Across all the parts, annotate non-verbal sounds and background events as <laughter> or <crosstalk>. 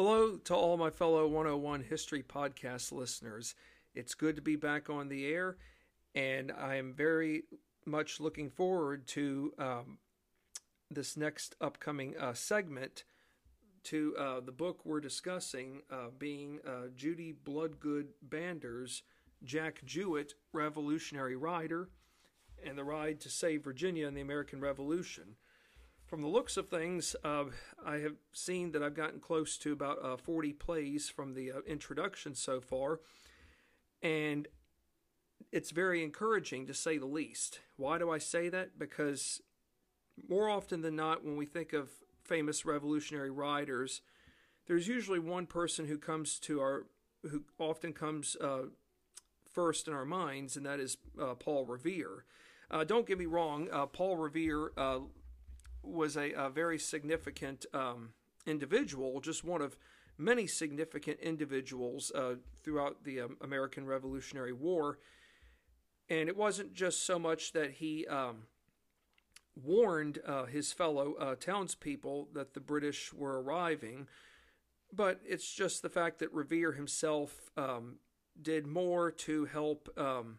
Hello to all my fellow 101 History Podcast listeners. It's good to be back on the air, and I am very much looking forward to um, this next upcoming uh, segment to uh, the book we're discussing, uh, being uh, Judy Bloodgood Bander's Jack Jouett Revolutionary Rider and the Ride to Save Virginia in the American Revolution. From the looks of things, uh, I have seen that I've gotten close to about uh, 40 plays from the uh, introduction so far, and it's very encouraging to say the least. Why do I say that? Because more often than not, when we think of famous revolutionary writers, there's usually one person who comes to our, who often comes uh, first in our minds, and that is uh, Paul Revere. Uh, don't get me wrong, Paul Revere was a, a, very significant um, individual, just one of many significant individuals uh, throughout the um, American Revolutionary War. And it wasn't just so much that he um, warned uh, his fellow uh, townspeople that the British were arriving, but it's just the fact that Revere himself um, did more to help um,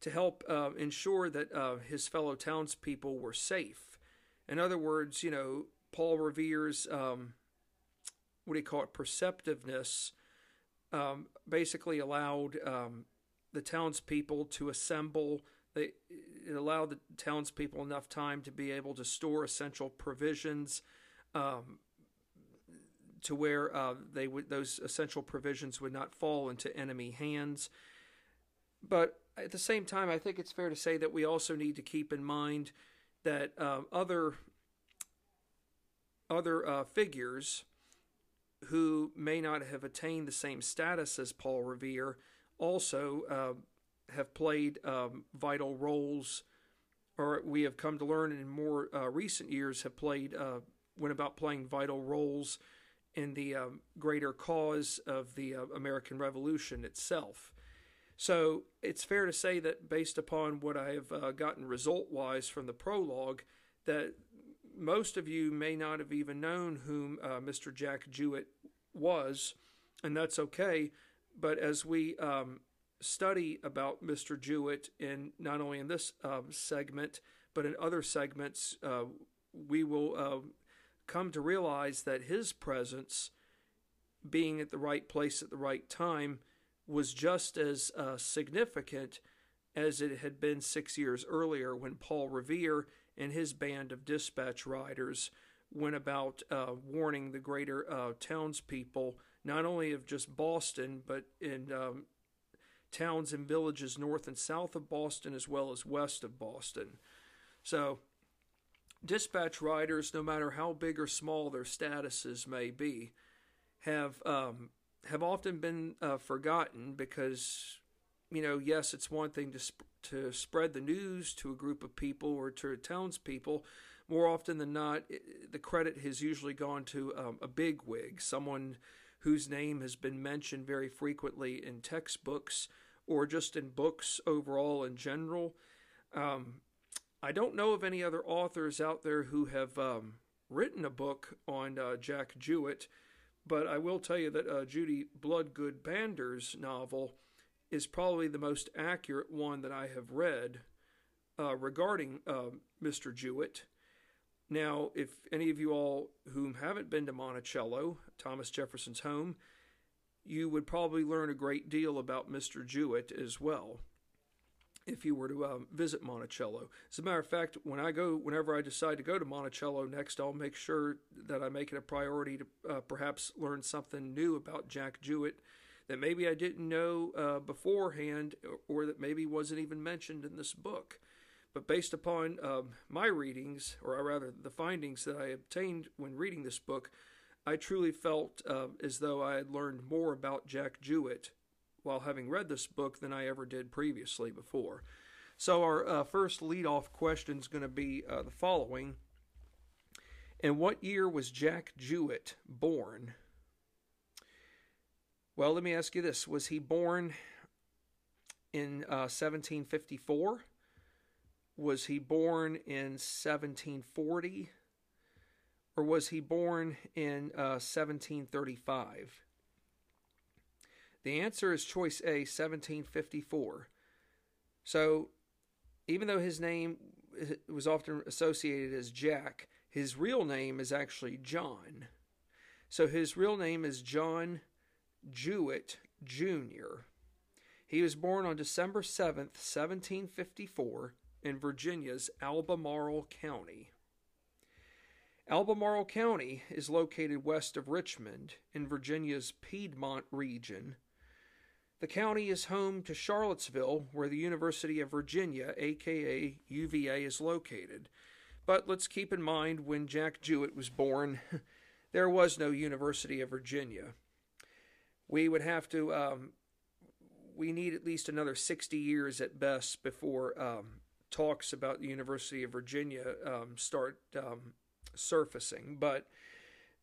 to help uh, ensure that uh, his fellow townspeople were safe. In other words, you know, Paul Revere's um, what do you call it perceptiveness um, basically allowed um, the townspeople to assemble. They, it allowed the townspeople enough time to be able to store essential provisions um, to where uh, they would those essential provisions would not fall into enemy hands. But at the same time, I think it's fair to say that we also need to keep in mind that uh, other other uh, figures who may not have attained the same status as Paul Revere also uh, have played um, vital roles, or we have come to learn in more uh, recent years have played uh, went about playing vital roles in the um, greater cause of the uh, American Revolution itself. So it's fair to say that based upon what I have uh, gotten result wise from the prologue, that most of you may not have even known whom uh, Mr. Jack Jouett was, and that's okay. But as we um, study about Mr. Jouett, in not only in this uh, segment but in other segments, uh, we will uh, come to realize that his presence, being at the right place at the right time, was just as uh, significant as it had been six years earlier when Paul Revere and his band of dispatch riders went about uh, warning the greater uh, townspeople, not only of just Boston, but in um, towns and villages north and south of Boston, as well as west of Boston. So, dispatch riders, no matter how big or small their statuses may be, have um, have often been uh, forgotten because, you know, yes, it's one thing to sp- to spread the news to a group of people or to townspeople. More often than not, it, the credit has usually gone to um, a big wig, someone whose name has been mentioned very frequently in textbooks or just in books overall in general. Um, I don't know of any other authors out there who have um, written a book on uh, Jack Jouett but I will tell you that uh, Judy Bloodgood Bander's novel is probably the most accurate one that I have read uh, regarding uh, Mr. Jouett. Now, if any of you all whom haven't been to Monticello, Thomas Jefferson's home, you would probably learn a great deal about Mr. Jouett as well if you were to um, visit Monticello. As a matter of fact, when I go, whenever I decide to go to Monticello next, I'll make sure that I make it a priority to uh, perhaps learn something new about Jack Jouett that maybe I didn't know uh, beforehand, or that maybe wasn't even mentioned in this book. But based upon um, my readings, or rather the findings that I obtained when reading this book, I truly felt uh, as though I had learned more about Jack Jouett while having read this book than I ever did previously before. So, our uh, first lead-off question is going to be uh, the following In what year was Jack Jouett born? Well, let me ask you this Was he born in uh, 1754? Was he born in 1740? or was he born in uh, 1735? The answer is choice A, 1754. So, even though his name was often associated as Jack, his real name is actually John. So, his real name is John Jouett Jr. He was born on December 7th, 1754, in Virginia's Albemarle County. Albemarle County is located west of Richmond in Virginia's Piedmont region. The county is home to Charlottesville, where the University of Virginia, aka UVA, is located. But let's keep in mind when Jack Jouett was born, <laughs> there was no University of Virginia. We would have to, um, we need at least another 60 years at best before um, talks about the University of Virginia um, start um, surfacing. But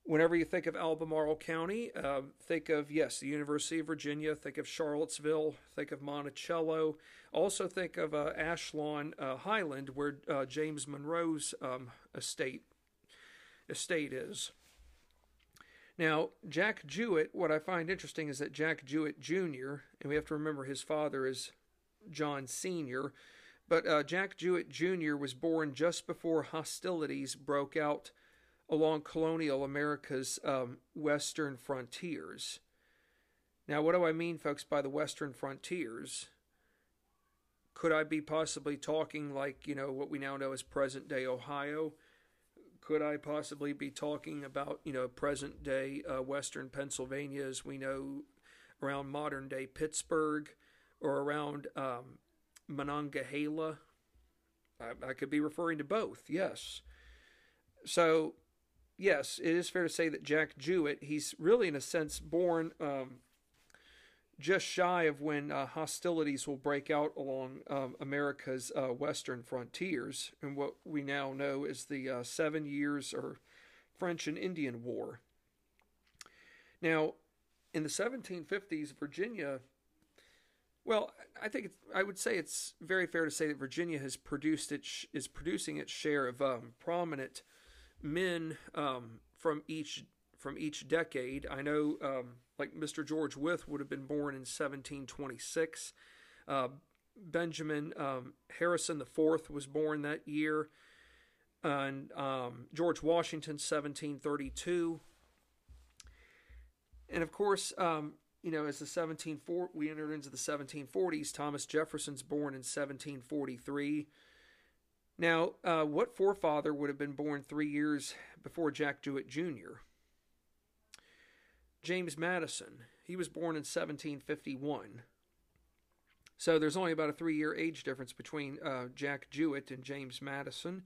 whenever you think of Albemarle County, uh, think of, yes, the University of Virginia, think of Charlottesville, think of Monticello. Also think of uh, Ashlawn uh, Highland, where uh, James Monroe's um, estate, estate is. Now, Jack Jouett, what I find interesting is that Jack Jouett Jr., and we have to remember his father is John Sr., but uh, Jack Jouett Jr. was born just before hostilities broke out along colonial America's um, western frontiers. Now, what do I mean, folks, by the western frontiers? Could I be possibly talking like, you know, what we now know as present day Ohio? Could I possibly be talking about, you know, present day uh, western Pennsylvania as we know around modern day Pittsburgh or around um, Monongahela. I, I could be referring to both, yes. So, yes, it is fair to say that Jack Jouett, he's really, in a sense, born um, just shy of when uh, hostilities will break out along um, America's uh, western frontiers, and what we now know as the uh, Seven Years or French and Indian War. Now, in the 1750s, Virginia well, I think I would say it's very fair to say that Virginia has produced its is producing its share of um, prominent men um, from each from each decade. I know, um, like Mr. George Wythe would have been born in 1726. Uh, Benjamin um, Harrison IV was born that year, and um, George Washington 1732. And of course, um, you know, as the 1740, we entered into the 1740s. Thomas Jefferson's born in 1743. Now, uh, what forefather would have been born three years before Jack Jouett Jr.? James Madison. He was born in 1751. So there's only about a three year age difference between uh, Jack Jouett and James Madison.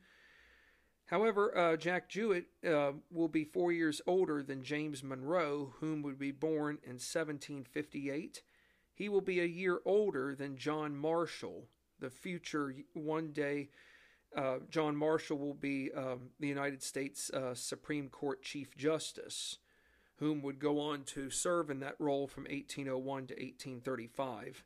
However, uh, Jack Jouett uh, will be four years older than James Monroe, whom would be born in 1758. He will be a year older than John Marshall, the future one day. Uh, John Marshall will be um, the United States uh, Supreme Court Chief Justice, whom would go on to serve in that role from 1801 to 1835.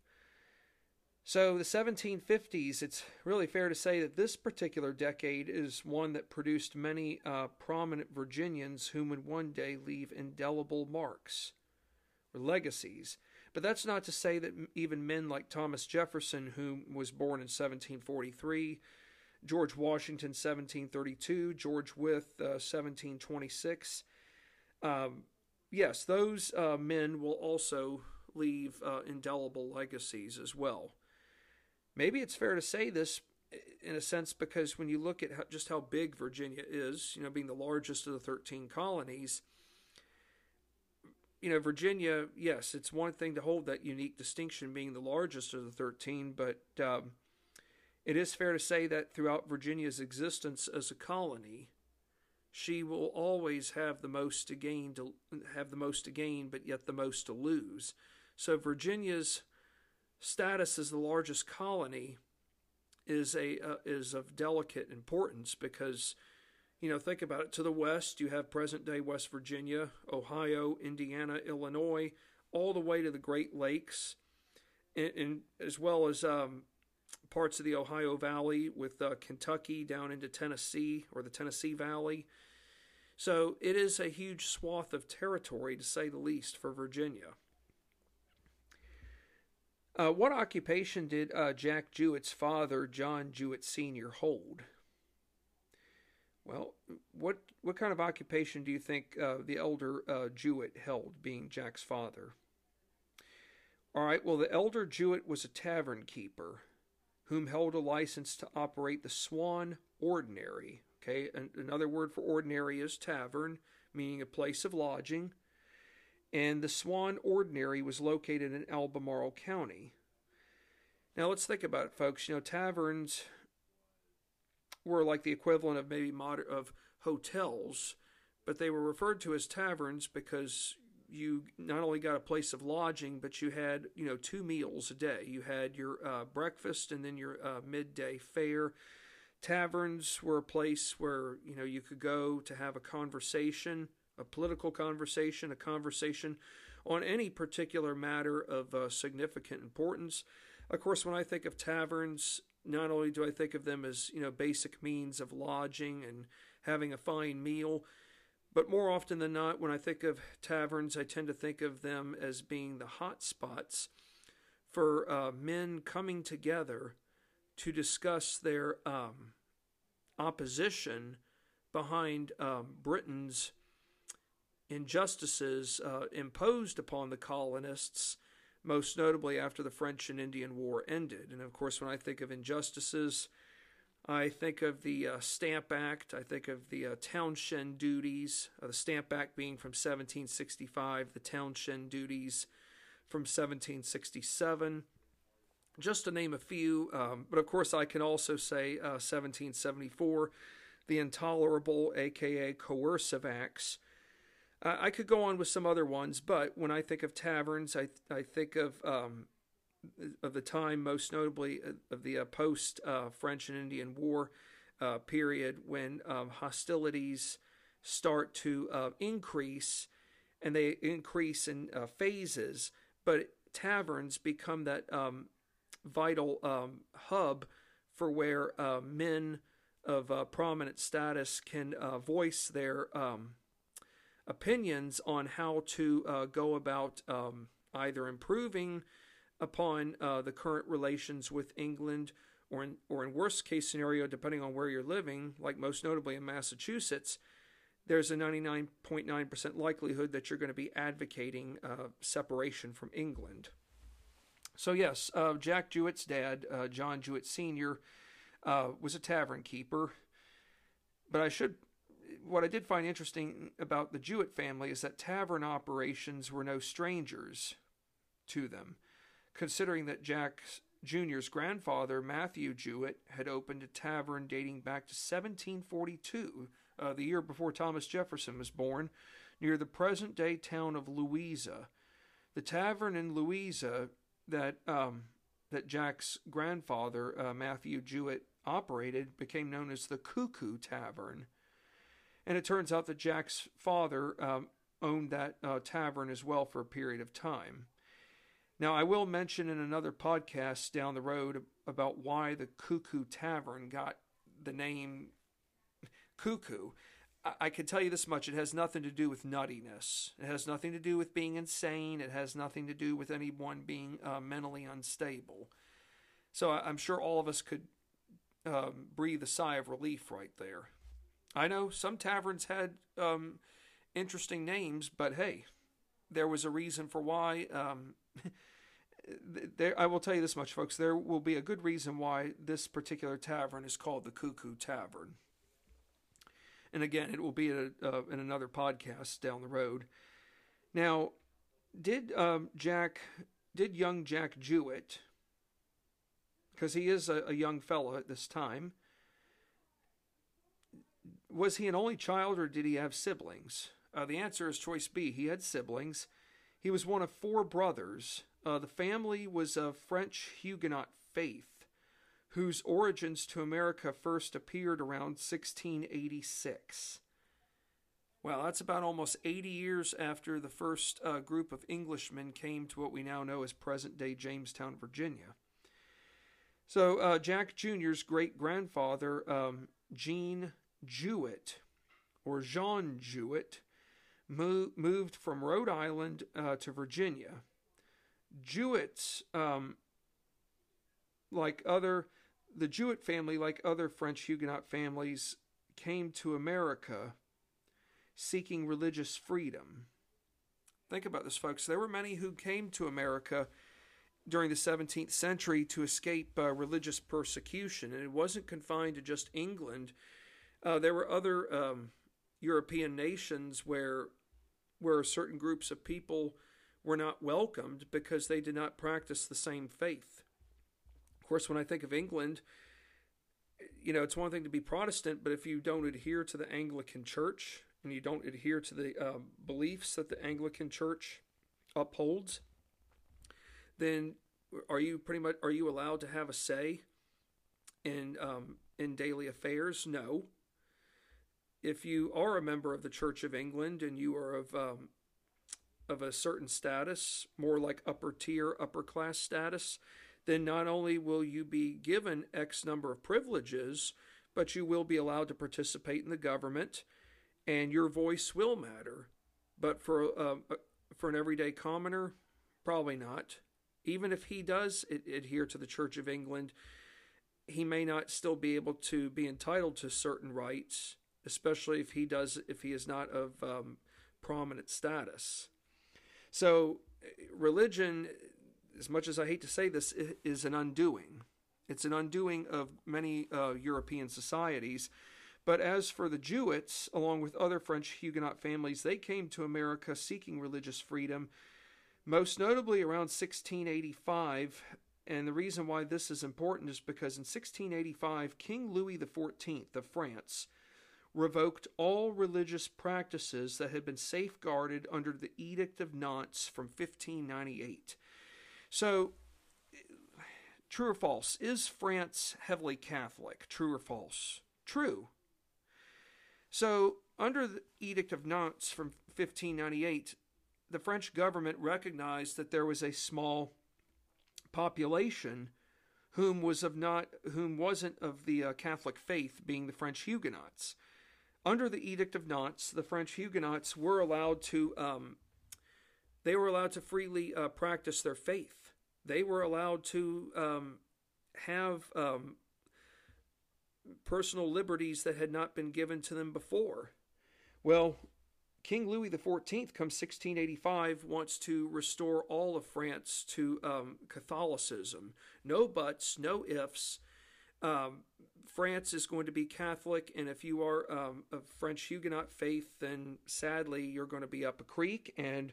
So, the 1750s, it's really fair to say that this particular decade is one that produced many uh, prominent Virginians whom would one day leave indelible marks or legacies. But that's not to say that even men like Thomas Jefferson, who was born in 1743, George Washington, 1732, George Wythe, uh, 1726, um, yes, those uh, men will also leave uh, indelible legacies as well. Maybe it's fair to say this in a sense because when you look at how, just how big Virginia is, you know, being the largest of the 13 colonies, you know, Virginia, yes, it's one thing to hold that unique distinction being the largest of the 13, but um, it is fair to say that throughout Virginia's existence as a colony, she will always have the most to gain to have the most to gain, but yet the most to lose. So Virginia's status as the largest colony is a uh, is of delicate importance because you know think about it to the west you have present day West Virginia, Ohio, Indiana, Illinois, all the way to the Great Lakes, and, and as well as um, parts of the Ohio Valley with uh, Kentucky down into Tennessee or the Tennessee Valley. So it is a huge swath of territory, to say the least, for Virginia. Uh, what occupation did uh, Jack Jouett's father, John Jouett Sr., hold? Well, what what kind of occupation do you think uh, the elder uh, Jouett held, being Jack's father? All right, well, the elder Jouett was a tavern keeper, whom held a license to operate the Swan Ordinary. Okay, another word for ordinary is tavern, meaning a place of lodging and the Swan Ordinary was located in Albemarle County. Now let's think about it, folks. You know, taverns were like the equivalent of maybe of hotels, but they were referred to as taverns because you not only got a place of lodging, but you had you know two meals a day. You had your uh, breakfast and then your uh, midday fare. Taverns were a place where you know you could go to have a conversation a political conversation, a conversation on any particular matter of uh, significant importance. Of course, when I think of taverns, not only do I think of them as you know basic means of lodging and having a fine meal, but more often than not, when I think of taverns, I tend to think of them as being the hot spots for uh, men coming together to discuss their um, opposition behind um, Britain's injustices uh, imposed upon the colonists, most notably after the French and Indian War ended. And of course, when I think of injustices, I think of the uh, Stamp Act, I think of the uh, Townshend duties, uh, the Stamp Act being from 1765, the Townshend duties from 1767 just to name a few. Um, but of course, I can also say uh, 1774, the Intolerable, aka Coercive Acts, uh, I could go on with some other ones, but when I think of taverns, I I think of um, of the time, most notably uh, of the uh, post uh, French and Indian War uh, period, when um, hostilities start to uh, increase, and they increase in phases. But taverns become that um, vital um, hub for where men of prominent status can voice their um, opinions on how to uh, go about um, either improving upon uh, the current relations with England, or in, or in worst case scenario, depending on where you're living, like most notably in Massachusetts, there's a 99.9% likelihood that you're going to be advocating uh, separation from England. So, yes, uh, Jack Jouett's dad, uh, John Jouett Sr., uh, was a tavern keeper. But I should what I did find interesting about the Jouett family is that tavern operations were no strangers to them, considering that Jack Jr.'s grandfather, Matthew Jouett, had opened a tavern dating back to 1742, uh, the year before Thomas Jefferson was born, near the present day town of Louisa. The tavern in Louisa that um, that Jack's grandfather, uh, Matthew Jouett, operated became known as the Cuckoo Tavern. And it turns out that Jack's father um, owned that uh, tavern as well for a period of time. Now, I will mention in another podcast down the road about why the Cuckoo Tavern got the name Cuckoo. I, can tell you this much it has nothing to do with nuttiness, it has nothing to do with being insane, it has nothing to do with anyone being uh, mentally unstable. So I, am sure all of us could um, breathe a sigh of relief right there. I know some taverns had um, interesting names, but hey, there was a reason for why. Um, there, I will tell you this much, folks. There will be a good reason why this particular tavern is called the Cuckoo Tavern. And again, it will be a, uh, in another podcast down the road. Now, did um, Jack, did young Jack Jouett, because he is a, a young fellow at this time, was he an only child or did he have siblings? Uh, the answer is choice B. He had siblings. He was one of four brothers. Uh, the family was of French Huguenot faith, whose origins to America first appeared around 1686. Well, that's about almost 80 years after the first uh, group of Englishmen came to what we now know as present day Jamestown, Virginia. So, uh, Jack Jr.'s great grandfather, um, Jean Jouett or Jean Jouett, moved from Rhode Island uh, to Virginia. Jouetts, um, like other, the Jouett family, like other French Huguenot families, came to America seeking religious freedom. Think about this, folks. There were many who came to America during the 17th century to escape uh, religious persecution, and it wasn't confined to just England. Uh, there were other um, European nations where where certain groups of people were not welcomed because they did not practice the same faith. Of course, when I think of England, you know, it's one thing to be Protestant, but if you don't adhere to the Anglican Church and you don't adhere to the uh, beliefs that the Anglican Church upholds, then are you pretty much are you allowed to have a say in um, in daily affairs? No. If you are a member of the Church of England and you are of um, of a certain status, more like upper tier, upper class status, then not only will you be given X number of privileges, but you will be allowed to participate in the government and your voice will matter. But for uh, for an everyday commoner, probably not. Even if he does adhere to the Church of England, he may not still be able to be entitled to certain rights, especially if he does if he is not of um, prominent status. So, religion, as much as I hate to say this, is an undoing. It's an undoing of many uh, European societies but as for the Jouetts, along with other French Huguenot families, they came to America seeking religious freedom, most notably around 1685. And the reason why this is important is because in 1685, King Louis XIV of France revoked all religious practices that had been safeguarded under the Edict of Nantes from 1598. So, true or false? Is France heavily Catholic? True or false? True. So, under the Edict of Nantes from 1598, the French government recognized that there was a small population whom was of not whom wasn't of the uh, Catholic faith, being the French Huguenots. Under the Edict of Nantes, the French Huguenots were allowed to um, they were allowed to freely uh, practice their faith. They were allowed to um, have um, personal liberties that had not been given to them before. Well, King Louis XIV, come 1685, wants to restore all of France to um, Catholicism. No buts, no ifs. Um, France is going to be Catholic, and if you are um, of French Huguenot faith, then sadly you're going to be up a creek. And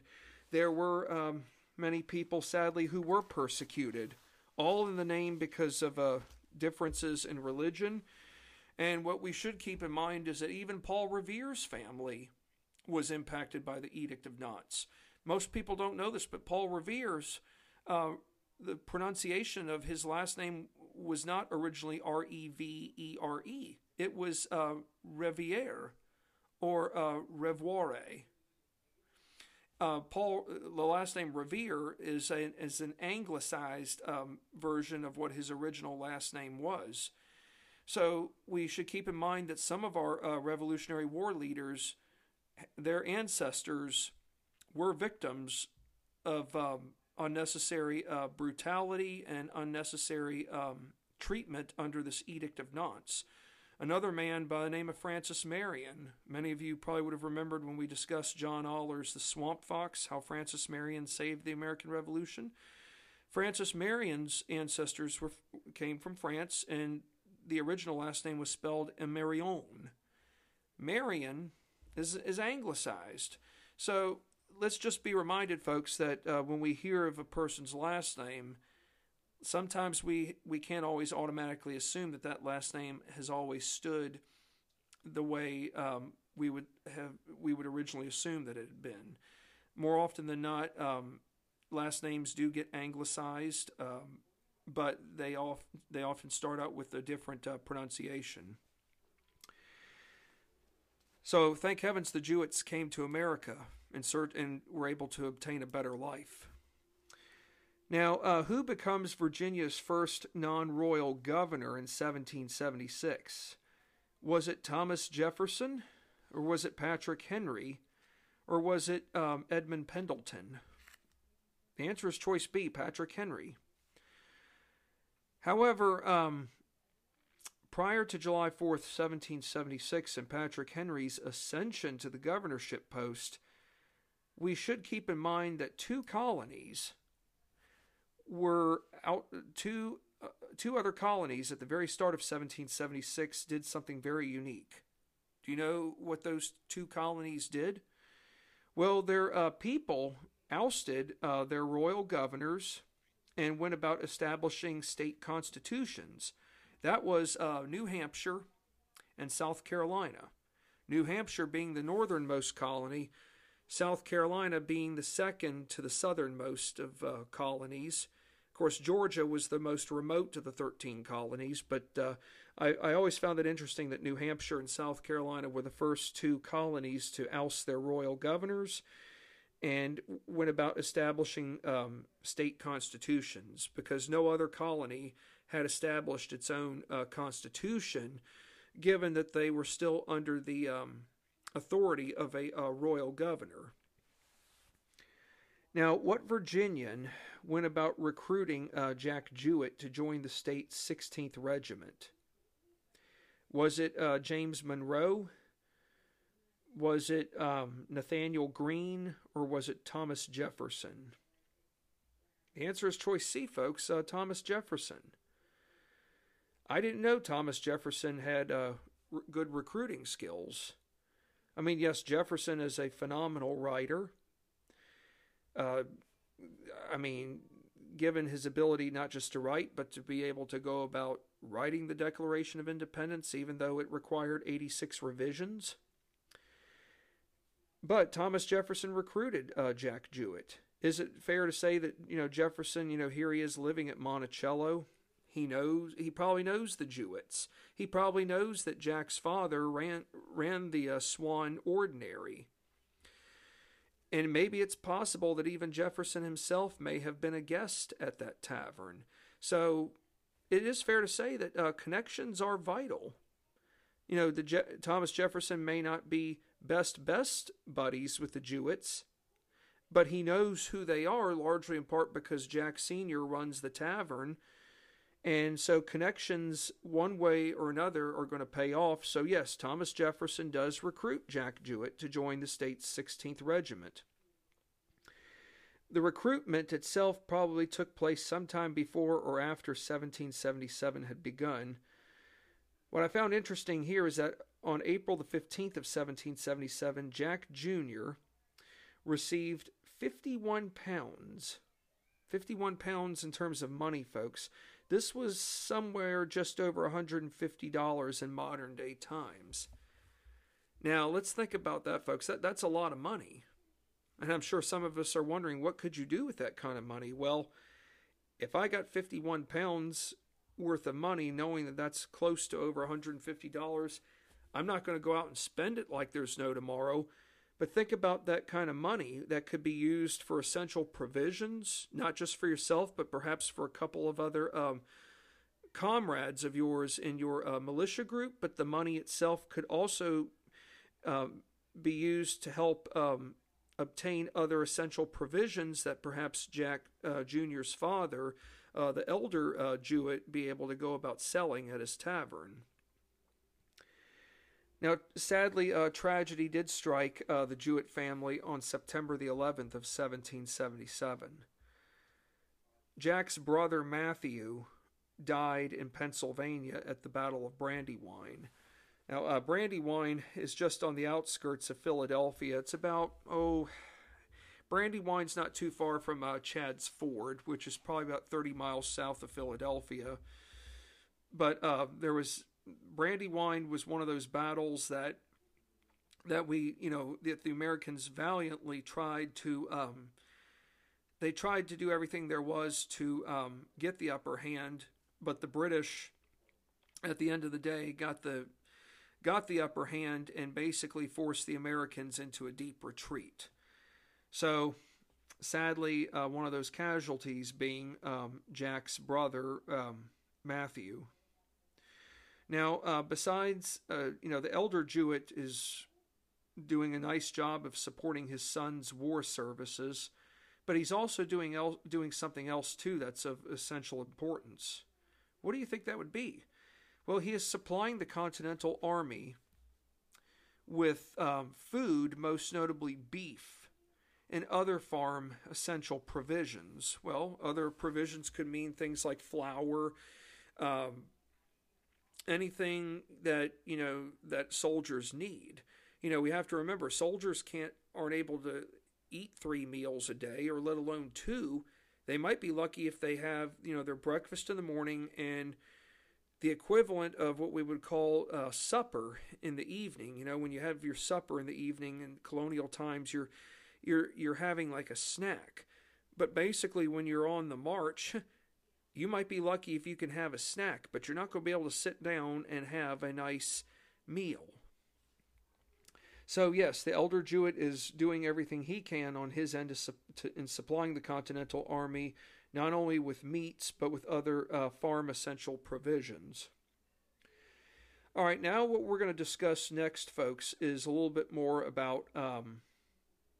there were um, many people, sadly, who were persecuted, all in the name because of uh, differences in religion and what we should keep in mind is that even Paul Revere's family was impacted by the Edict of Nantes. Most people don't know this, but Paul Revere's, uh, the pronunciation of his last name was not originally R E V E R E. It was uh, Reviere or uh, Revoire. Uh, Paul, the last name Revere is, a, is an anglicized um, version of what his original last name was. So we should keep in mind that some of our uh, Revolutionary War leaders, their ancestors, were victims of um, unnecessary uh, brutality and unnecessary um, treatment under this Edict of Nantes. Another man by the name of Francis Marion. Many of you probably would have remembered when we discussed John Oller's The Swamp Fox, how Francis Marion saved the American Revolution. Francis Marion's ancestors were came from France, and the original last name was spelled Marion. Marion is, is anglicized. So let's just be reminded, folks, that uh, when we hear of a person's last name, sometimes we, we can't always automatically assume that that last name has always stood the way um, we would have we would originally assume that it had been. More often than not, um, last names do get anglicized. Um, but they off, they often start out with a different uh, pronunciation. So thank heavens the Jouetts came to America and, cert- and were able to obtain a better life. Now, uh, who becomes Virginia's first non royal governor in 1776? Was it Thomas Jefferson or was it Patrick Henry, or was it um, Edmund Pendleton? The answer is choice B, Patrick Henry. However, um, prior to July 4th, 1776, and Patrick Henry's ascension to the governorship post, we should keep in mind that two colonies were out two uh, two other colonies at the very start of 1776 did something very unique. Do you know what those two colonies did? Well, their uh, people ousted uh, their royal governors and went about establishing state constitutions. That was uh, New Hampshire and South Carolina. New Hampshire being the northernmost colony, South Carolina being the second to the southernmost of uh, colonies. Of course, Georgia was the most remote of the 13 colonies, but uh, I, I, always found it interesting that New Hampshire and South Carolina were the first two colonies to oust their royal governors and went about establishing um, state constitutions because no other colony had established its own uh, constitution, given that they were still under the um, authority of a, a royal governor. Now, what Virginian went about recruiting uh, Jack Jouett to join the state's 16th Regiment? Was it uh, James Monroe? Was it um, Nathaniel Greene? Or was it Thomas Jefferson? The answer is choice C, folks uh, Thomas Jefferson. I didn't know Thomas Jefferson had uh, good recruiting skills. I mean, yes, Jefferson is a phenomenal writer. Uh, I mean, given his ability not just to write, but to be able to go about writing the Declaration of Independence, even though it required 86 revisions. But Thomas Jefferson recruited uh, Jack Jouett. Is it fair to say that, you know, Jefferson, you know, here he is living at Monticello? He knows, he probably knows the Jouetts. He probably knows that Jack's father ran, ran the uh, Swan Ordinary. And maybe it's possible that even Jefferson himself may have been a guest at that tavern. So it is fair to say that uh, connections are vital. You know, the Je- Thomas Jefferson may not be best best buddies with the Jouetts, but he knows who they are largely in part because Jack Sr. runs the tavern. And so connections, one way or another, are going to pay off. So, yes, Thomas Jefferson does recruit Jack Jouett to join the state's 16th Regiment. The recruitment itself probably took place sometime before or after 1777 had begun. What I found interesting here is that on April the 15th of 1777, Jack Jr. received 51 pounds. 51 pounds in terms of money, folks. This was somewhere just over $150 in modern day times. Now, let's think about that, folks. That, that's a lot of money. And I'm sure some of us are wondering, what could you do with that kind of money? Well, if I got 51 pounds worth of money, knowing that that's close to over $150, I'm not going to go out and spend it like there's no tomorrow. But think about that kind of money that could be used for essential provisions, not just for yourself, but perhaps for a couple of other um, comrades of yours in your uh, militia group. But the money itself could also um, be used to help um, obtain other essential provisions that perhaps Jack uh, Jr.'s father, uh, the elder uh, Jouett, be able to go about selling at his tavern. Now, sadly, a tragedy did strike uh, the Jouett family on September the 11th of 1777. Jack's brother Matthew died in Pennsylvania at the Battle of Brandywine. Now, uh, Brandywine is just on the outskirts of Philadelphia. It's about, oh, Brandywine's not too far from uh, Chadds Ford, which is probably about 30 miles south of Philadelphia. But uh, there was Brandywine was one of those battles that that we, you know, that the Americans valiantly tried to. Um, they tried to do everything there was to um, get the upper hand, but the British, at the end of the day, got the got the upper hand and basically forced the Americans into a deep retreat. So, sadly, uh, one of those casualties being um, Jack's brother um, Matthew, now, uh, besides, uh, you know, the elder Jouett is doing a nice job of supporting his son's war services, but he's also doing el- doing something else too that's of essential importance. What do you think that would be? Well, he is supplying the Continental Army with um, food, most notably beef, and other farm essential provisions. Well, other provisions could mean things like flour, um, anything that you know that soldiers need. You know, we have to remember soldiers can't aren't able to eat three meals a day, or let alone two. They might be lucky if they have you know their breakfast in the morning and the equivalent of what we would call a supper in the evening. You know, when you have your supper in the evening in colonial times, you're you're you're having like a snack. But basically, when you're on the march, you might be lucky if you can have a snack, but you're not going to be able to sit down and have a nice meal. So, yes, the elder Jouett is doing everything he can on his end to, to, in supplying the Continental Army not only with meats but with other uh, farm essential provisions. All right, now what we're going to discuss next, folks, is a little bit more about. Um,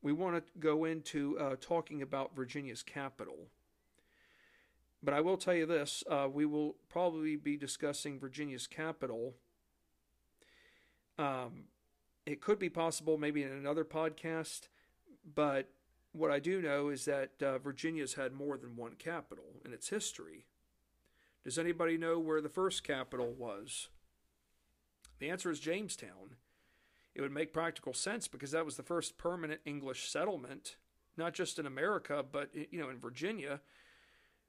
we want to go into uh, talking about Virginia's capital. But I will tell you this uh, we will probably be discussing Virginia's capital. Um, it could be possible maybe in another podcast, but what I do know is that uh, Virginia's had more than one capital in its history. Does anybody know where the first capital was? The answer is Jamestown. It would make practical sense because that was the first permanent English settlement, not just in America, but you know in Virginia.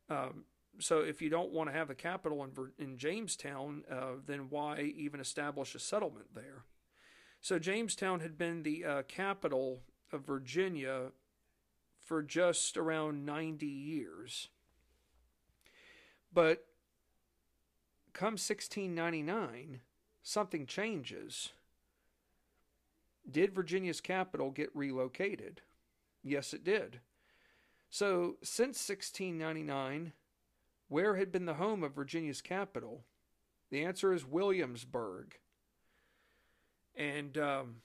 Um, so if you don't want to have a capital in, in Jamestown, uh, then why even establish a settlement there? So Jamestown had been the uh, capital of Virginia for just around 90 years. But come 1699, something changes. Did Virginia's capital get relocated? Yes, it did. So, since 1699, where had been the home of Virginia's capital? The answer is Williamsburg. And um,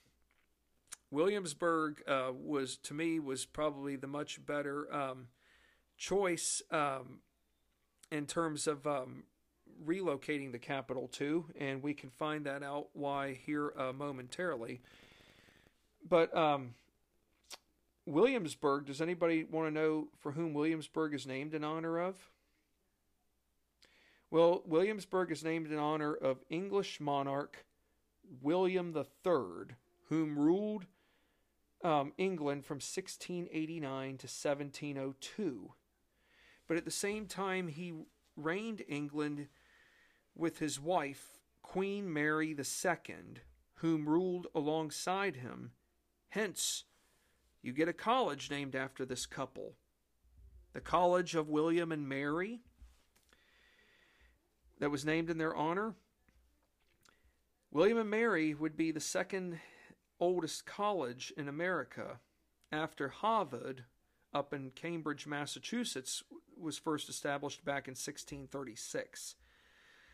Williamsburg uh, was, to me, was probably the much better um, choice um, in terms of um, relocating the capital to, and we can find that out why here uh, momentarily. But um, Williamsburg, does anybody want to know for whom Williamsburg is named in honor of? Well, Williamsburg is named in honor of English monarch William III, whom ruled um, England from 1689 to 1702. But at the same time, he reigned England with his wife, Queen Mary II, whom ruled alongside him. Hence, you get a college named after this couple. The College of William and Mary that was named in their honor. William and Mary would be the second oldest college in America after Harvard up in Cambridge, Massachusetts was first established back in 1636.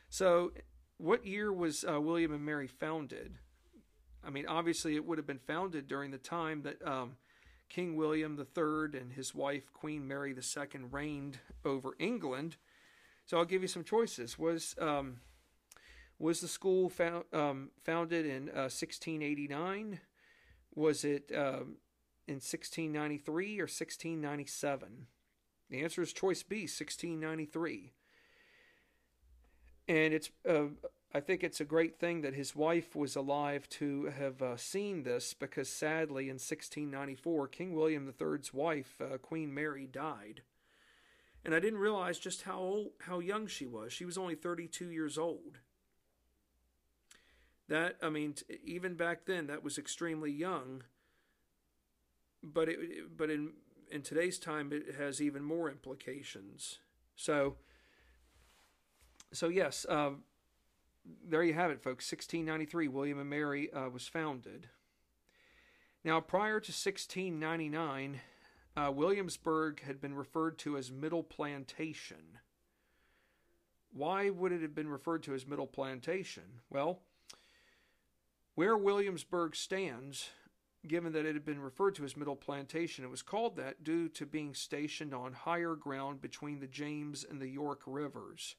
So, what year was uh, William and Mary founded? I mean, obviously, it would have been founded during the time that um, King William III and his wife, Queen Mary II, reigned over England. So I'll give you some choices. Was um, was the school found, um, founded in uh, 1689? Was it um, in 1693 or 1697? The answer is choice B, 1693. And it's, uh, I think it's a great thing that his wife was alive to have uh, seen this because sadly in 1694, King William III's wife, uh, Queen Mary, died and I didn't realize just how old, how young she was. She was only 32 years old. That I mean, even back then, that was extremely young. But it, but in in today's time, it has even more implications. So, so yes, uh, there you have it, folks. 1693, William and Mary uh, was founded. Now, prior to 1699, uh, Williamsburg had been referred to as Middle Plantation. Why would it have been referred to as Middle Plantation? Well, where Williamsburg stands given that it had been referred to as Middle Plantation. It was called that due to being stationed on higher ground between the James and the York rivers.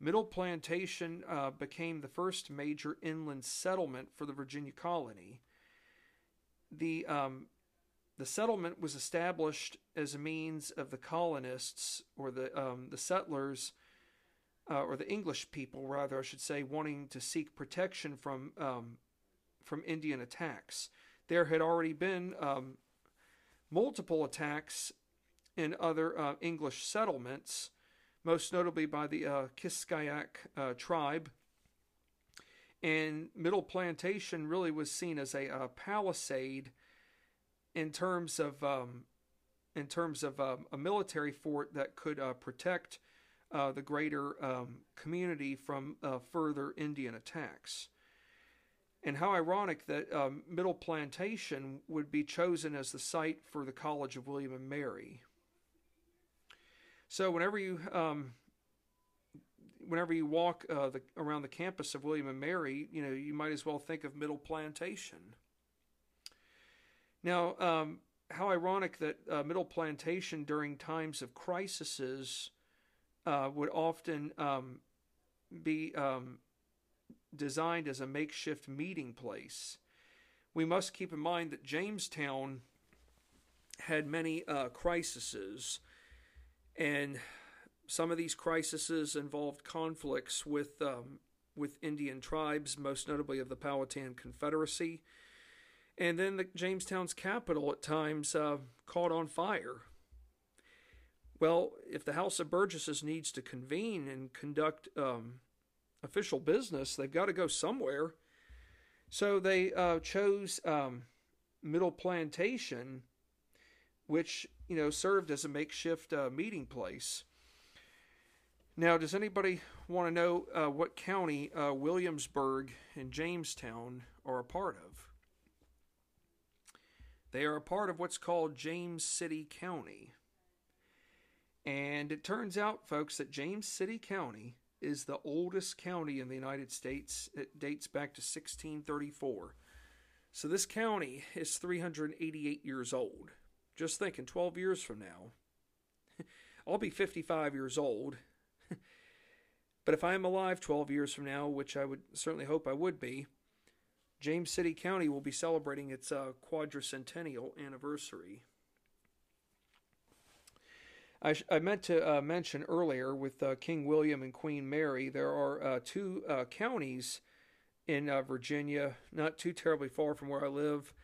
Middle Plantation uh, became the first major inland settlement for the Virginia colony. The um, the settlement was established as a means of the colonists or the um, the settlers uh, or the English people, rather, I should say, wanting to seek protection from um, from Indian attacks. There had already been um, multiple attacks in other uh, English settlements, most notably by the uh, Kiskiack uh, tribe. And Middle Plantation really was seen as a, a palisade in terms of um, in terms of um, a military fort that could uh, protect uh, the greater um, community from uh, further Indian attacks. And how ironic that um, Middle Plantation would be chosen as the site for the College of William and Mary. So whenever you um, whenever you walk uh, the, around the campus of William and Mary, you know you might as well think of Middle Plantation. Now, um, how ironic that uh, Middle Plantation during times of crises uh, would often um, be um, designed as a makeshift meeting place. We must keep in mind that Jamestown had many uh, crises, and some of these crises involved conflicts with um, with Indian tribes, most notably of the Powhatan Confederacy. And then the Jamestown's capital at times uh, caught on fire. Well, if the House of Burgesses needs to convene and conduct um, official business, they've got to go somewhere. So they uh, chose um, Middle Plantation, which you know served as a makeshift uh, meeting place. Now, does anybody want to know uh, what county uh, Williamsburg and Jamestown are a part of? They are a part of what's called James City County. And it turns out, folks, that James City County is the oldest county in the United States. It dates back to 1634. So this county is 388 years old. Just thinking, 12 years from now, <laughs> I'll be 55 years old. <laughs> but if I am alive 12 years from now, which I would certainly hope I would be, James City County will be celebrating its uh, quadricentennial anniversary. I, sh- I meant to uh, mention earlier with uh, King William and Queen Mary, there are uh, two uh, counties in uh, Virginia, not too terribly far from where I live.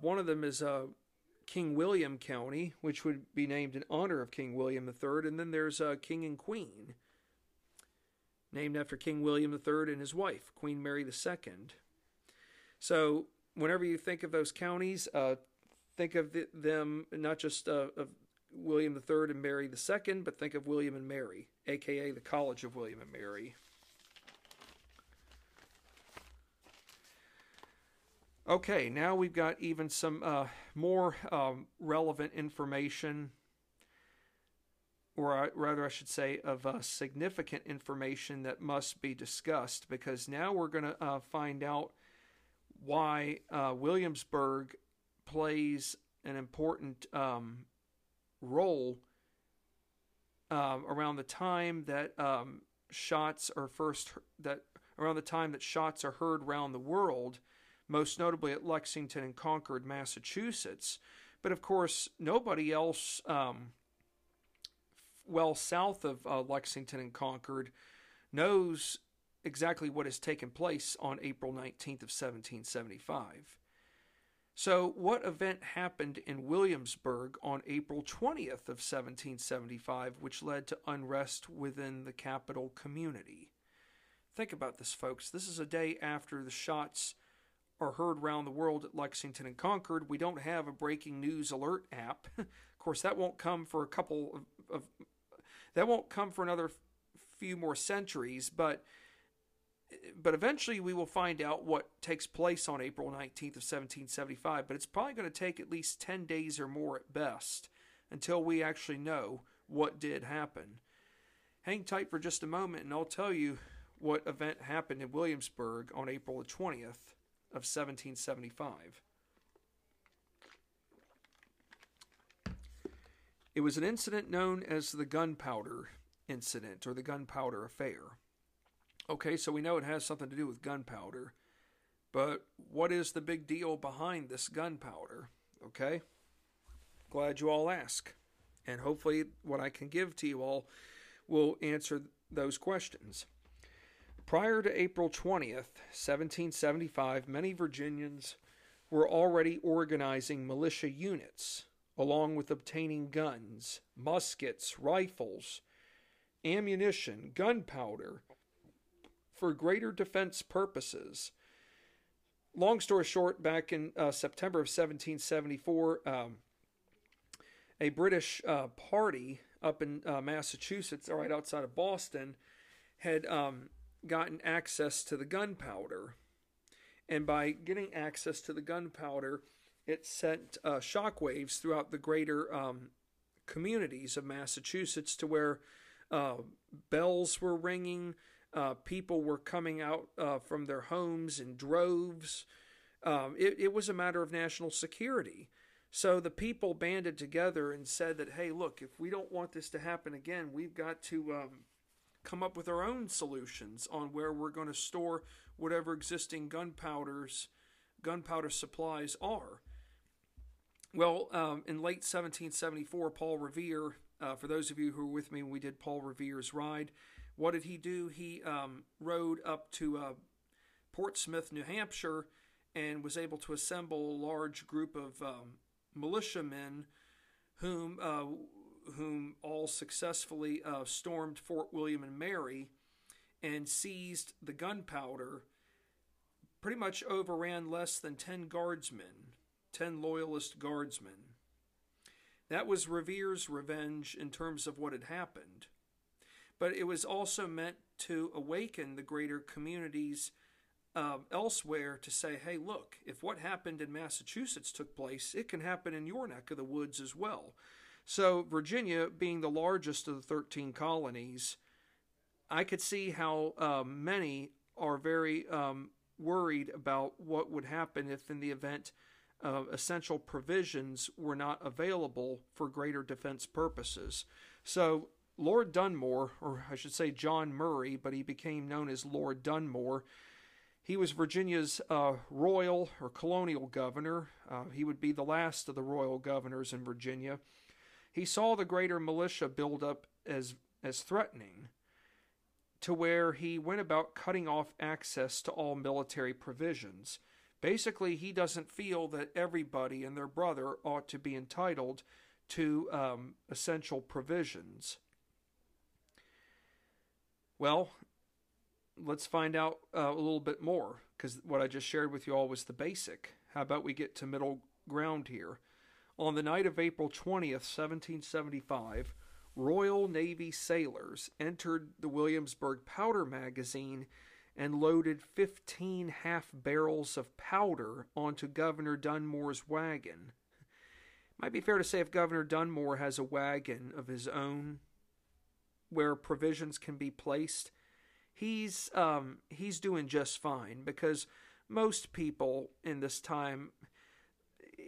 one of them is King William County, which would be named in honor of King William III, and then there's King and Queen, named after King William III and his wife, Queen Mary II. So whenever you think of those counties, uh, think of the, them not just uh, of William III and Mary II, but think of William and Mary, aka the College of William and Mary. Okay, now we've got even some uh, more um, relevant information, or rather, I should say, of uh, significant information that must be discussed because now we're going to uh, find out why uh, Williamsburg plays an important um, role um, around the time that um, shots are first that around the time that shots are heard around the world, most notably at Lexington and Concord, Massachusetts. But of course, nobody else um, well south of uh, Lexington and Concord knows exactly what has taken place on April 19th of 1775. So, what event happened in Williamsburg on April 20th of 1775 which led to unrest within the capital community? Think about this, folks. This is a day after the shots are heard around the world at Lexington and Concord. We don't have a breaking news alert app. <laughs> of course, that won't come for a couple of, of that won't come for another few more centuries, but but eventually we will find out what takes place on April 19th of 1775, but it's probably going to take at least 10 days or more at best until we actually know what did happen. Hang tight for just a moment and I'll tell you what event happened in Williamsburg on April 20th of 1775. It was an incident known as the Gunpowder Incident or the Gunpowder Affair. Okay, so we know it has something to do with gunpowder, but what is the big deal behind this gunpowder? Okay, glad you all ask. And hopefully, what I can give to you all will answer those questions. Prior to April 20th, 1775, many Virginians were already organizing militia units, along with obtaining guns, muskets, rifles, ammunition, gunpowder, for greater defense purposes. Long story short, back in uh, September of 1774, um, a British uh, party up in uh, Massachusetts, right outside of Boston, had um, gotten access to the gunpowder. And by getting access to the gunpowder, it sent uh, shockwaves throughout the greater um, communities of Massachusetts to where uh, bells were ringing, uh, people were coming out uh, from their homes in droves. Um, it, it was a matter of national security. So the people banded together and said that, hey, look, if we don't want this to happen again, we've got to um, come up with our own solutions on where we're going to store whatever existing gunpowders, gunpowder supplies are. Well, um, in late 1774, Paul Revere, uh, for those of you who were with me when we did Paul Revere's ride, what did he do? He um, rode up to uh, Portsmouth, New Hampshire, and was able to assemble a large group of um, militiamen whom uh, whom all successfully uh, stormed Fort William and Mary and seized the gunpowder. Pretty much overran less than 10 guardsmen, 10 loyalist guardsmen. That was Revere's revenge in terms of what had happened. But it was also meant to awaken the greater communities uh, elsewhere to say, hey, look, if what happened in Massachusetts took place, it can happen in your neck of the woods as well. So, Virginia, being the largest of the 13 colonies, I could see how um, many are very um, worried about what would happen if, in the event, uh, essential provisions were not available for greater defense purposes. So, Lord Dunmore, or I should say John Murray, but he became known as Lord Dunmore, he was Virginia's uh, royal or colonial governor. Uh, he would be the last of the royal governors in Virginia. He saw the greater militia build up as, as threatening, to where he went about cutting off access to all military provisions. Basically, he doesn't feel that everybody and their brother ought to be entitled to um, essential provisions. Well, let's find out uh, a little bit more because what I just shared with you all was the basic. How about we get to middle ground here? On the night of April 20th, 1775, Royal Navy sailors entered the Williamsburg powder magazine and loaded 15 half barrels of powder onto Governor Dunmore's wagon. It Might be fair to say if Governor Dunmore has a wagon of his own where provisions can be placed, he's um, he's doing just fine because most people in this time,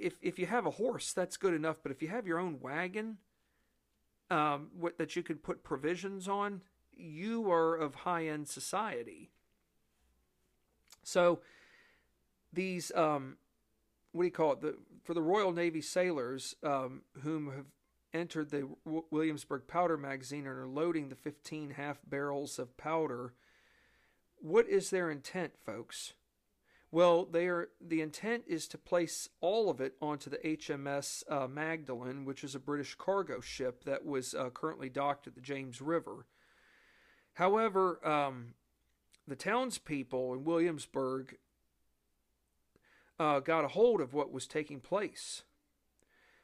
if if you have a horse, that's good enough. But if you have your own wagon, um, what, that you could put provisions on, you are of high end society. So these um, what do you call it? The for the Royal Navy sailors um, whom have entered the Williamsburg powder magazine and are loading the 15 half barrels of powder. What is their intent, folks? Well, they are, the intent is to place all of it onto the HMS uh, Magdalen, which is a British cargo ship that was uh, currently docked at the James River. However, um, the townspeople in Williamsburg uh, got a hold of what was taking place.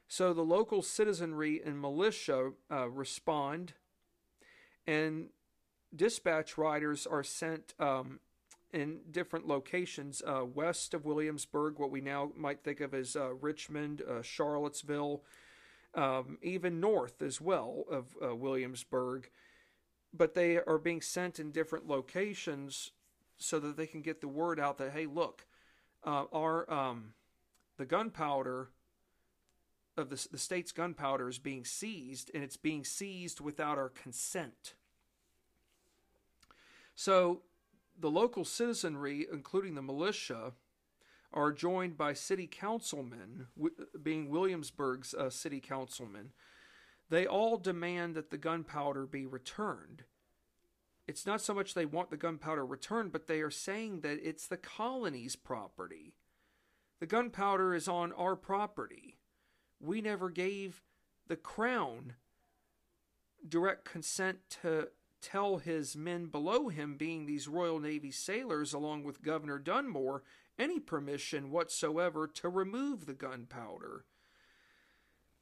So the local citizenry and militia uh, respond, and dispatch riders are sent um, in different locations uh, west of Williamsburg, what we now might think of as uh, Richmond, uh, Charlottesville, um, even north as well of uh, Williamsburg. But they are being sent in different locations so that they can get the word out that, hey, look, uh, our um, the gunpowder of the, the state's gunpowder is being seized, and it's being seized without our consent. So the local citizenry, including the militia, are joined by city councilmen, being Williamsburg's uh, city councilmen. They all demand that the gunpowder be returned. It's not so much they want the gunpowder returned, but they are saying that it's the colony's property. The gunpowder is on our property. We never gave the crown direct consent to tell his men below him, being these Royal Navy sailors, along with Governor Dunmore, any permission whatsoever to remove the gunpowder.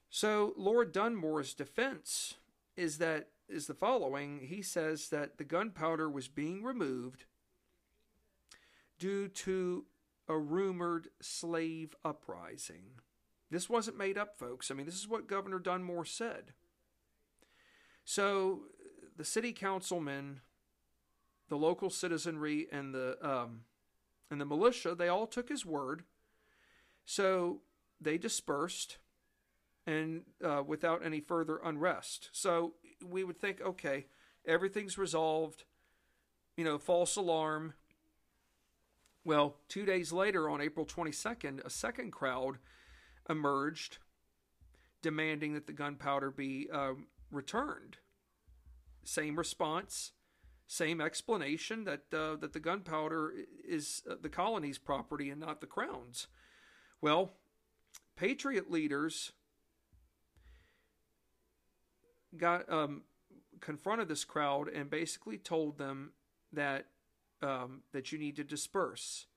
So Lord Dunmore's defense is that is the following. He says that the gunpowder was being removed due to a rumored slave uprising. This wasn't made up, folks. I mean, this is what Governor Dunmore said. So the city councilmen, the local citizenry, and the um, and the militia, they all took his word. So they dispersed, and uh, without any further unrest. So we would think, okay, everything's resolved. You know, false alarm. Well, two days later, on April 22nd, a second crowd emerged demanding that the gunpowder be uh, returned. Same response, same explanation that uh, that the gunpowder is uh, the colony's property and not the crown's. Well, patriot leaders got um, confronted this crowd and basically told them that um, that you need to disperse.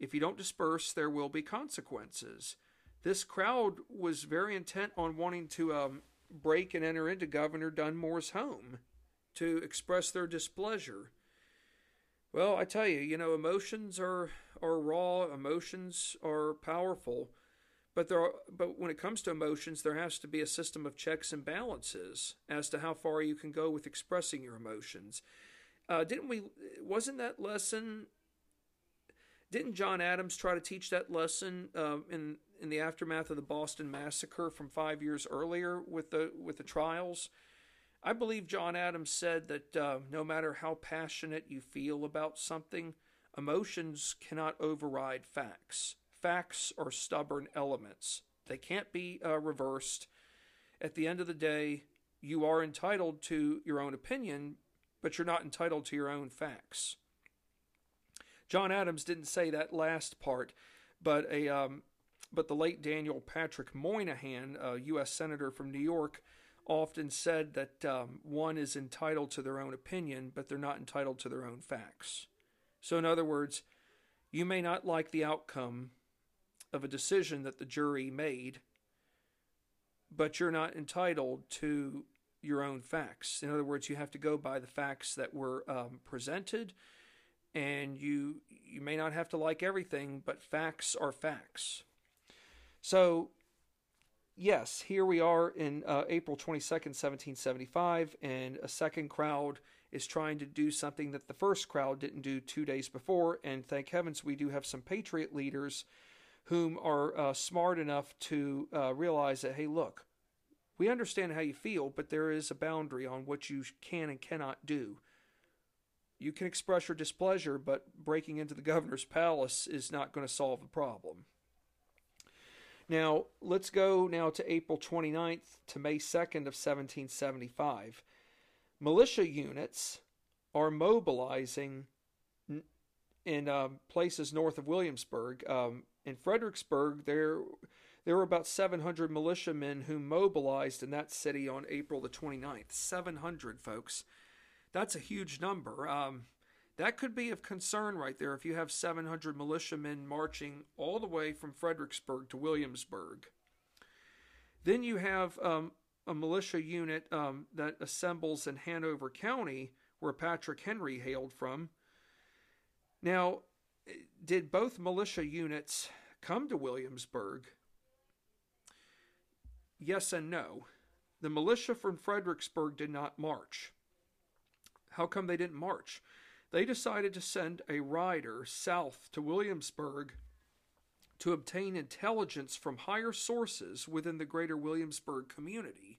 If you don't disperse, there will be consequences. This crowd was very intent on wanting to um, break and enter into Governor Dunmore's home to express their displeasure. Well, I tell you, you know, emotions are are raw, emotions are powerful, but there are, but when it comes to emotions, there has to be a system of checks and balances as to how far you can go with expressing your emotions. Uh, didn't we? Wasn't that lesson? Didn't John Adams try to teach that lesson uh, in in the aftermath of the Boston massacre from five years earlier with the with the trials? I believe John Adams said that uh, no matter how passionate you feel about something, emotions cannot override facts. Facts are stubborn elements, they can't be uh, reversed. At the end of the day, you are entitled to your own opinion, but you're not entitled to your own facts. John Adams didn't say that last part, but a um, but the late Daniel Patrick Moynihan, a U.S. senator from New York, often said that um, one is entitled to their own opinion, but they're not entitled to their own facts. So, in other words, you may not like the outcome of a decision that the jury made, but you're not entitled to your own facts. In other words, you have to go by the facts that were um, presented, and you you may not have to like everything, but facts are facts. So yes, here we are in uh, April 22nd, 1775, and a second crowd is trying to do something that the first crowd didn't do two days before. And thank heavens we do have some patriot leaders whom are uh, smart enough to uh, realize that, hey, look, we understand how you feel, but there is a boundary on what you can and cannot do. You can express your displeasure, but breaking into the governor's palace is not going to solve the problem. Now, let's go now to April 29th to May 2nd of 1775. Militia units are mobilizing in um, places north of Williamsburg. Um, in Fredericksburg, there there were about 700 militiamen who mobilized in that city on April the 29th. 700 folks. That's a huge number. Um, that could be of concern right there if you have 700 militiamen marching all the way from Fredericksburg to Williamsburg. Then you have um, a militia unit um, that assembles in Hanover County, where Patrick Henry hailed from. Now, did both militia units come to Williamsburg? Yes and no. The militia from Fredericksburg did not march. How come they didn't march? They decided to send a rider south to Williamsburg to obtain intelligence from higher sources within the greater Williamsburg community.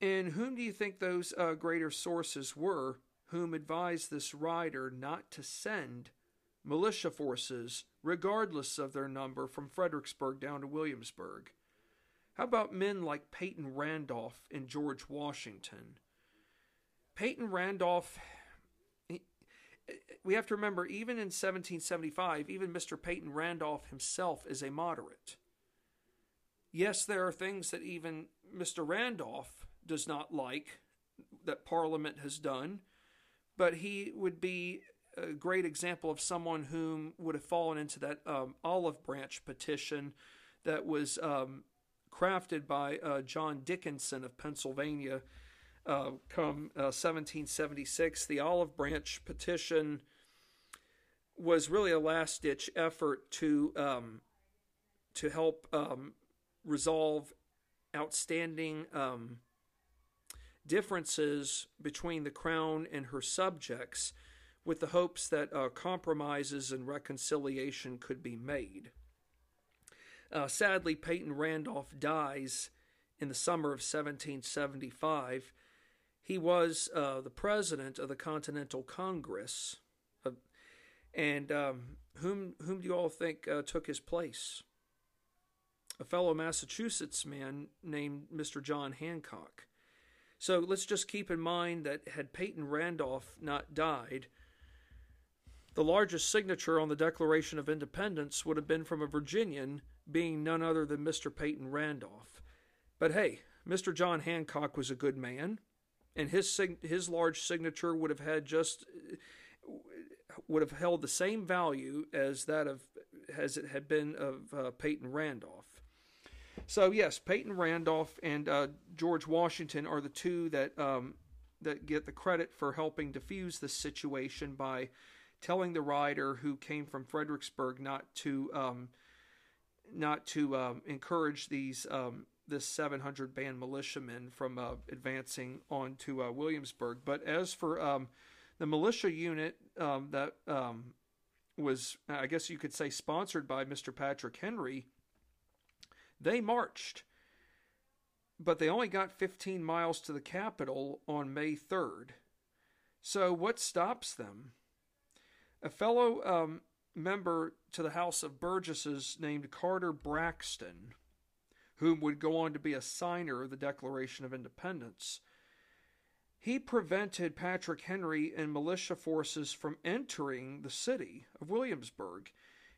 And whom do you think those uh, greater sources were whom advised this rider not to send militia forces, regardless of their number, from Fredericksburg down to Williamsburg? How about men like Peyton Randolph and George Washington? Peyton Randolph, we have to remember, even in 1775, even Mr. Peyton Randolph himself is a moderate. Yes, there are things that even Mr. Randolph does not like that Parliament has done, but he would be a great example of someone whom would have fallen into that um, olive branch petition that was um, crafted by uh, John Dickinson of Pennsylvania. Uh, come uh, 1776, the olive branch petition was really a last ditch effort to um, to help um, resolve outstanding um, differences between the crown and her subjects with the hopes that uh, compromises and reconciliation could be made. Uh, sadly, Peyton Randolph dies in the summer of 1775. He was uh, the president of the Continental Congress. and um, whom, whom do you all think uh, took his place? A fellow Massachusetts man named Mr. John Hancock. So let's just keep in mind that had Peyton Randolph not died, the largest signature on the Declaration of Independence would have been from a Virginian, being none other than Mr. Peyton Randolph. But hey, Mr. John Hancock was a good man, and his sig- his large signature would have had just would have held the same value as that of as it had been of uh, Peyton Randolph. So yes, Peyton Randolph and uh, George Washington are the two that um, that get the credit for helping diffuse this situation by telling the rider who came from Fredericksburg not to um, not to um, encourage these um, this 700 band militiamen from uh, advancing on to uh, Williamsburg. But as for um, the militia unit um, that was, I guess you could say, sponsored by Mr. Patrick Henry they marched, but they only got 15 miles to the capital on May 3rd. So, what stops them? A fellow um, member to the House of Burgesses named Carter Braxton, whom would go on to be a signer of the Declaration of Independence, he prevented Patrick Henry and militia forces from entering the city of Williamsburg.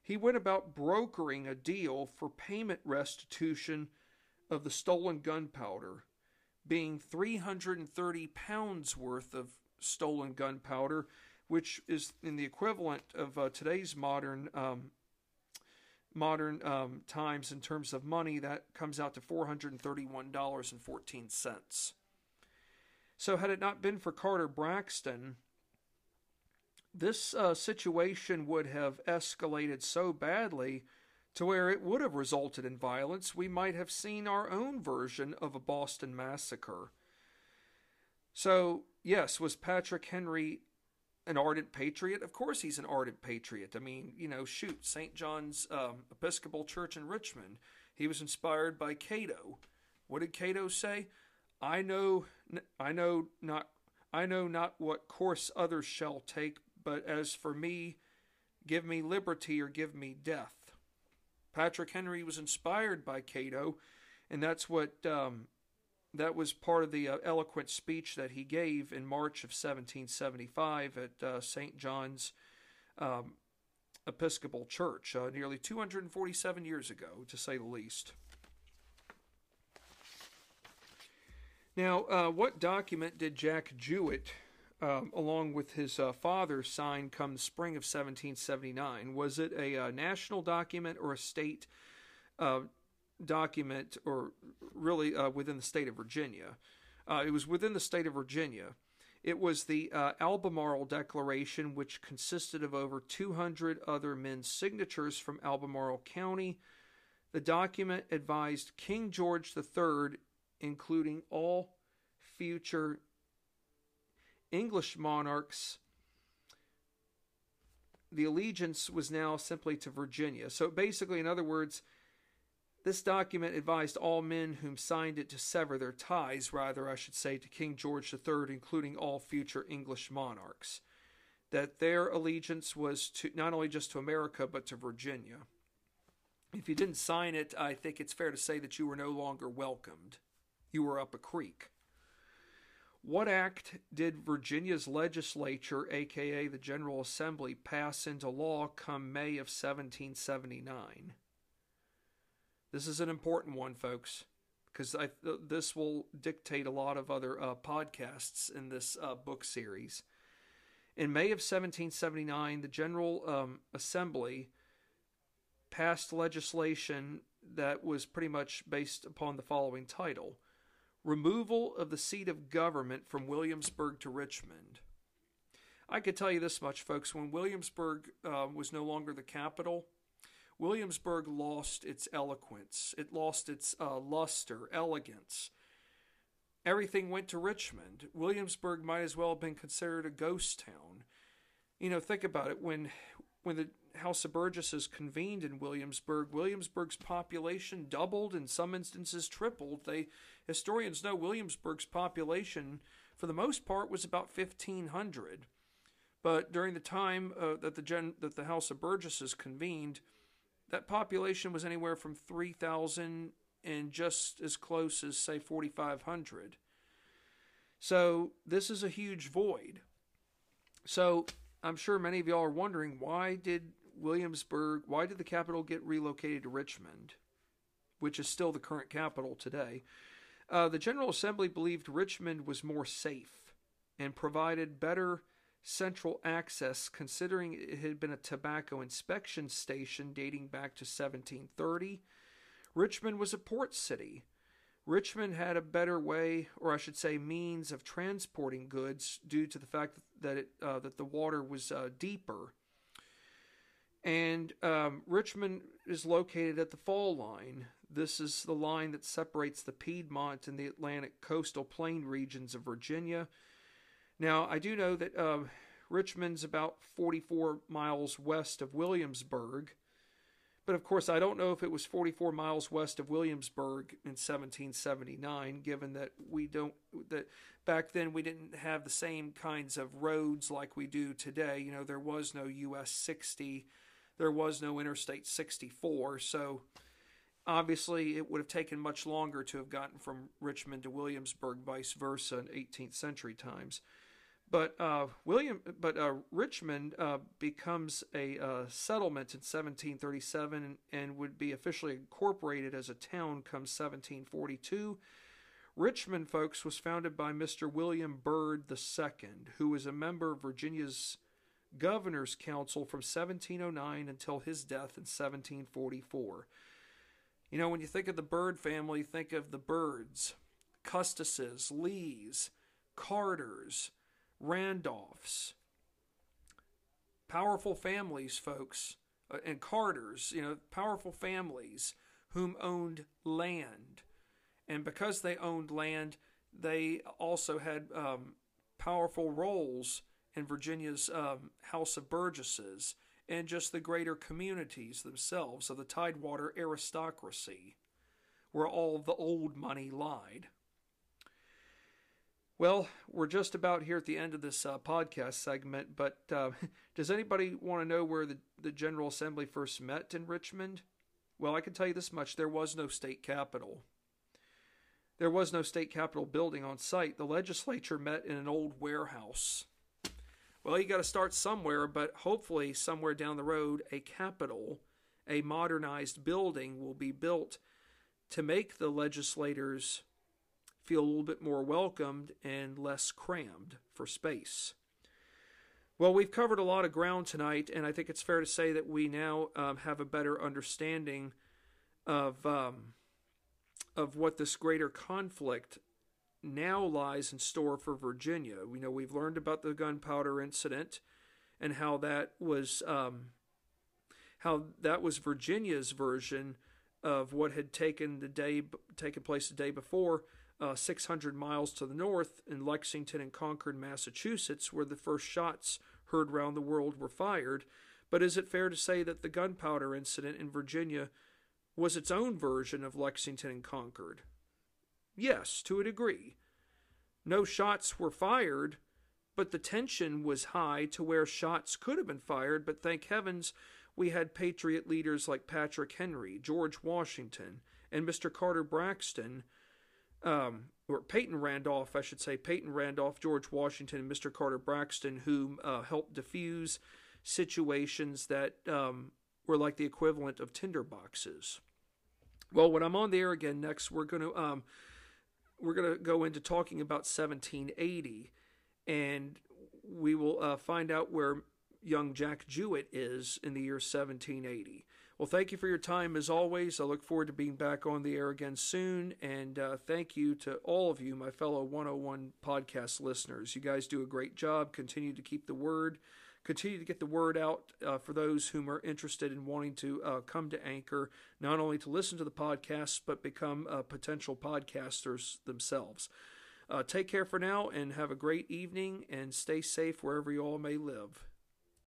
He went about brokering a deal for payment restitution of the stolen gunpowder, being 330 pounds worth of stolen gunpowder, which is in the equivalent of uh, today's modern um, modern um, times in terms of money. That comes out to $431.14. So, had it not been for Carter Braxton, this uh, situation would have escalated so badly to where it would have resulted in violence. We might have seen our own version of a Boston massacre. So, yes, was Patrick Henry an ardent patriot? Of course, he's an ardent patriot. I mean, you know, shoot, St. John's um, Episcopal Church in Richmond. He was inspired by Cato. What did Cato say? I know, I know not, I know not what course others shall take, but as for me, give me liberty or give me death. Patrick Henry was inspired by Cato, and that's what um, that was part of the uh, eloquent speech that he gave in March of 1775 at uh, St. John's um, Episcopal Church, uh, nearly 247 years ago, to say the least. Now, uh, what document did Jack Jouett um, along with his uh, father, sign come spring of 1779. Was it a uh, national document or a state document, or really uh, within the state of Virginia? Uh, it was within the state of Virginia. It was the uh, Albemarle Declaration, which consisted of over 200 other men's signatures from Albemarle County. The document advised King George III, including all future English monarchs the allegiance was now simply to Virginia. So basically, in other words, this document advised all men whom signed it to sever their ties, rather, I should say, to King George III, including all future English monarchs, that their allegiance was to not only just to America, but to Virginia. If you didn't sign it, I think it's fair to say that you were no longer welcomed. You were up a creek. What act did Virginia's legislature, aka the General Assembly, pass into law come May of 1779? This is an important one, folks, because I, this will dictate a lot of other uh, podcasts in this uh, book series. In May of 1779, the General um, Assembly passed legislation that was pretty much based upon the following title Removal of the seat of government from Williamsburg to Richmond. I could tell you this much, folks. When Williamsburg uh, was no longer the capital, Williamsburg lost its eloquence, it lost its uh, luster, elegance. Everything went to Richmond. Williamsburg might as well have been considered a ghost town. You know, think about it. When when the House of Burgesses convened in Williamsburg, Williamsburg's population doubled, in some instances tripled. They historians know Williamsburg's population, for the most part, was about fifteen hundred. But during the time uh, that the gen- that the House of Burgesses convened, that population was anywhere from 3,000 and just as close as, say, 4,500. So this is a huge void. So I'm sure many of y'all are wondering why did Williamsburg, why did the capital get relocated to Richmond, which is still the current capital today? Uh, the General Assembly believed Richmond was more safe and provided better central access, considering it had been a tobacco inspection station dating back to 1730. Richmond was a port city. Richmond had a better way, or I should say, means of transporting goods due to the fact that it uh, that the water was uh, deeper. And um, Richmond is located at the fall line. This is the line that separates the Piedmont and the Atlantic coastal plain regions of Virginia now, I do know that uh, Richmond's about 44 miles west of Williamsburg, but of course, I don't know if it was 44 miles west of Williamsburg in 1779, given that we don't, that back then we didn't have the same kinds of roads like we do today. You know, there was no US 60, there was no Interstate 64, so obviously it would have taken much longer to have gotten from Richmond to Williamsburg, vice versa, in 18th century times. But uh, William, but uh, Richmond uh, becomes a uh, settlement in 1737 and would be officially incorporated as a town come 1742. Richmond, folks, was founded by Mr. William Byrd II, who was a member of Virginia's Governor's Council from 1709 until his death in 1744. You know, when you think of the Byrd family, think of the Byrds, Custises, Lees, Carters. Randolphs, powerful families, folks, uh, and Carters, you know, powerful families whom owned land. And because they owned land, they also had um, powerful roles in Virginia's um, House of Burgesses and just the greater communities themselves of the Tidewater aristocracy, where all the old money lied. Well, we're just about here at the end of this uh, podcast segment, but uh, <laughs> does anybody want to know where the, the General Assembly first met in Richmond? Well, I can tell you this much there was no state capitol. There was no state capitol building on site. The legislature met in an old warehouse. Well, you got to start somewhere, but hopefully, somewhere down the road, a capitol, a modernized building, will be built to make the legislators feel a little bit more welcomed and less crammed for space. Well, we've covered a lot of ground tonight, and I think it's fair to say that we now um, have a better understanding of um, of what this greater conflict now lies in store for Virginia. We know we've learned about the gunpowder incident and how that was um, how that was Virginia's version of what had taken the day taken place the day before uh, 600 miles to the north in Lexington and Concord, Massachusetts, where the first shots heard round the world were fired. But is it fair to say that the gunpowder incident in Virginia was its own version of Lexington and Concord? Yes, to a degree. No shots were fired, but the tension was high to where shots could have been fired, but thank heavens we had patriot leaders like Patrick Henry, George Washington, and Mr. Carter Braxton, um, or Peyton Randolph, I should say, Peyton Randolph, George Washington, and Mr. Carter Braxton, who uh, helped diffuse situations that um, were like the equivalent of tinderboxes. Well, when I'm on the air again next, we're going to um, we're going to go into talking about 1780, and we will uh, find out where young Jack Jouett is in the year 1780. Well, thank you for your time as always. I look forward to being back on the air again soon. And uh, thank you to all of you, my fellow 101 podcast listeners. You guys do a great job. Continue to keep the word, continue to get the word out uh, for those whom are interested in wanting to uh, come to Anchor, not only to listen to the podcast, but become uh, potential podcasters themselves. Uh, take care for now and have a great evening and stay safe wherever you all may live.